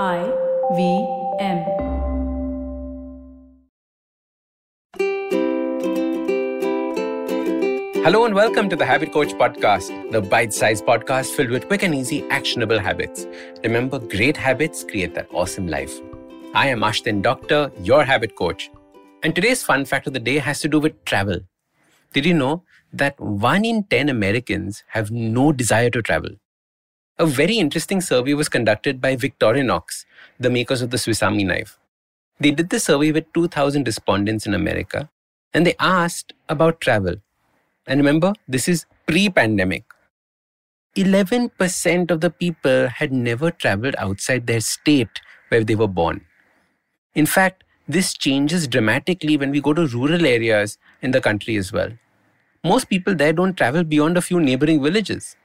I V M. Hello and welcome to the Habit Coach Podcast, the bite sized podcast filled with quick and easy actionable habits. Remember, great habits create that awesome life. I am Ashdin Doctor, your habit coach. And today's fun fact of the day has to do with travel. Did you know that one in 10 Americans have no desire to travel? A very interesting survey was conducted by Victorinox, the makers of the Swiss Army knife. They did the survey with 2,000 respondents in America and they asked about travel. And remember, this is pre pandemic. 11% of the people had never traveled outside their state where they were born. In fact, this changes dramatically when we go to rural areas in the country as well. Most people there don't travel beyond a few neighboring villages.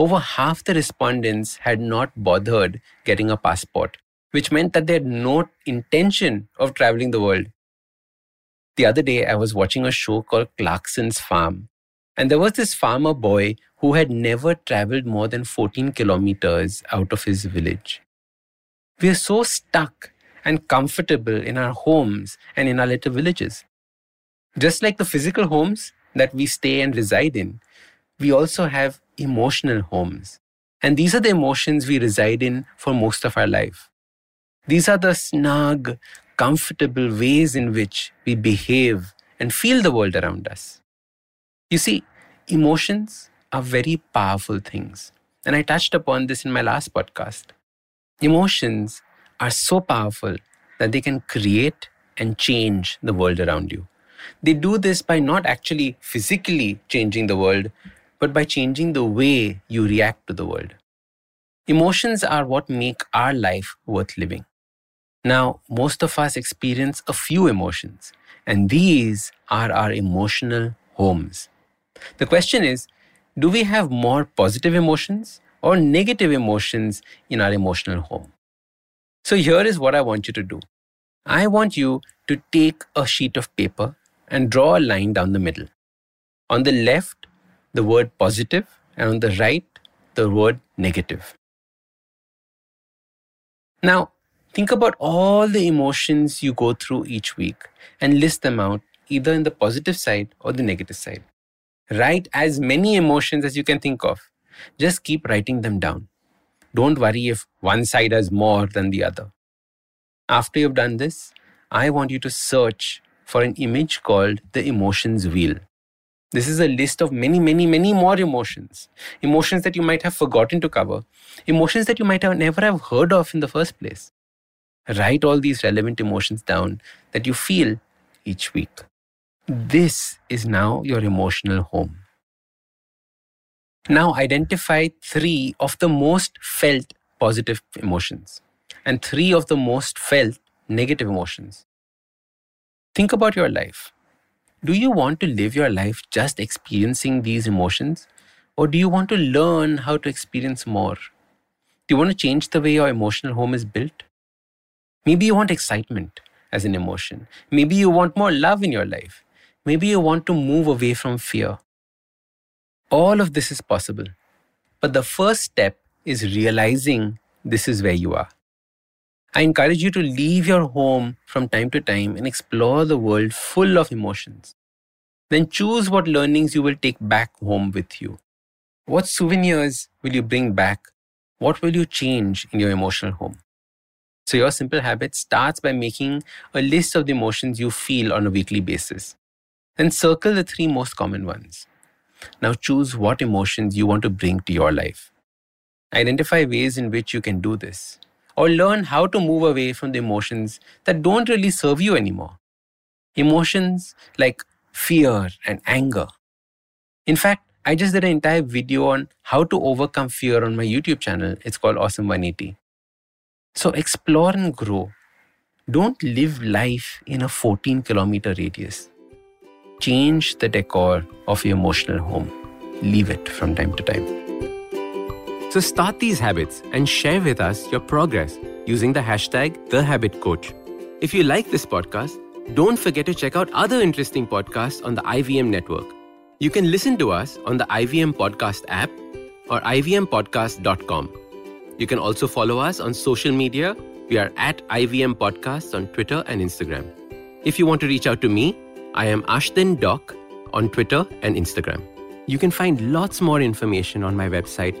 Over half the respondents had not bothered getting a passport, which meant that they had no intention of traveling the world. The other day, I was watching a show called Clarkson's Farm, and there was this farmer boy who had never traveled more than 14 kilometers out of his village. We are so stuck and comfortable in our homes and in our little villages. Just like the physical homes that we stay and reside in, we also have emotional homes. And these are the emotions we reside in for most of our life. These are the snug, comfortable ways in which we behave and feel the world around us. You see, emotions are very powerful things. And I touched upon this in my last podcast. Emotions are so powerful that they can create and change the world around you. They do this by not actually physically changing the world, but by changing the way you react to the world. Emotions are what make our life worth living. Now, most of us experience a few emotions, and these are our emotional homes. The question is do we have more positive emotions or negative emotions in our emotional home? So, here is what I want you to do I want you to take a sheet of paper and draw a line down the middle. On the left, the word positive, and on the right, the word negative. Now, think about all the emotions you go through each week and list them out either in the positive side or the negative side. Write as many emotions as you can think of. Just keep writing them down. Don't worry if one side has more than the other. After you've done this, I want you to search for an image called the emotions wheel. This is a list of many, many, many more emotions. Emotions that you might have forgotten to cover. Emotions that you might have never have heard of in the first place. Write all these relevant emotions down that you feel each week. This is now your emotional home. Now identify three of the most felt positive emotions and three of the most felt negative emotions. Think about your life. Do you want to live your life just experiencing these emotions? Or do you want to learn how to experience more? Do you want to change the way your emotional home is built? Maybe you want excitement as an emotion. Maybe you want more love in your life. Maybe you want to move away from fear. All of this is possible. But the first step is realizing this is where you are. I encourage you to leave your home from time to time and explore the world full of emotions. Then choose what learnings you will take back home with you. What souvenirs will you bring back? What will you change in your emotional home? So, your simple habit starts by making a list of the emotions you feel on a weekly basis. Then circle the three most common ones. Now, choose what emotions you want to bring to your life. Identify ways in which you can do this or learn how to move away from the emotions that don't really serve you anymore. Emotions like fear and anger. In fact, I just did an entire video on how to overcome fear on my YouTube channel. It's called Awesome 180. So explore and grow. Don't live life in a 14 kilometer radius. Change the decor of your emotional home. Leave it from time to time. So start these habits and share with us your progress using the hashtag TheHabitCoach. If you like this podcast, don't forget to check out other interesting podcasts on the IVM network. You can listen to us on the IVM Podcast app or ivmpodcast.com. You can also follow us on social media. We are at IVM Podcasts on Twitter and Instagram. If you want to reach out to me, I am Ashdin Doc on Twitter and Instagram. You can find lots more information on my website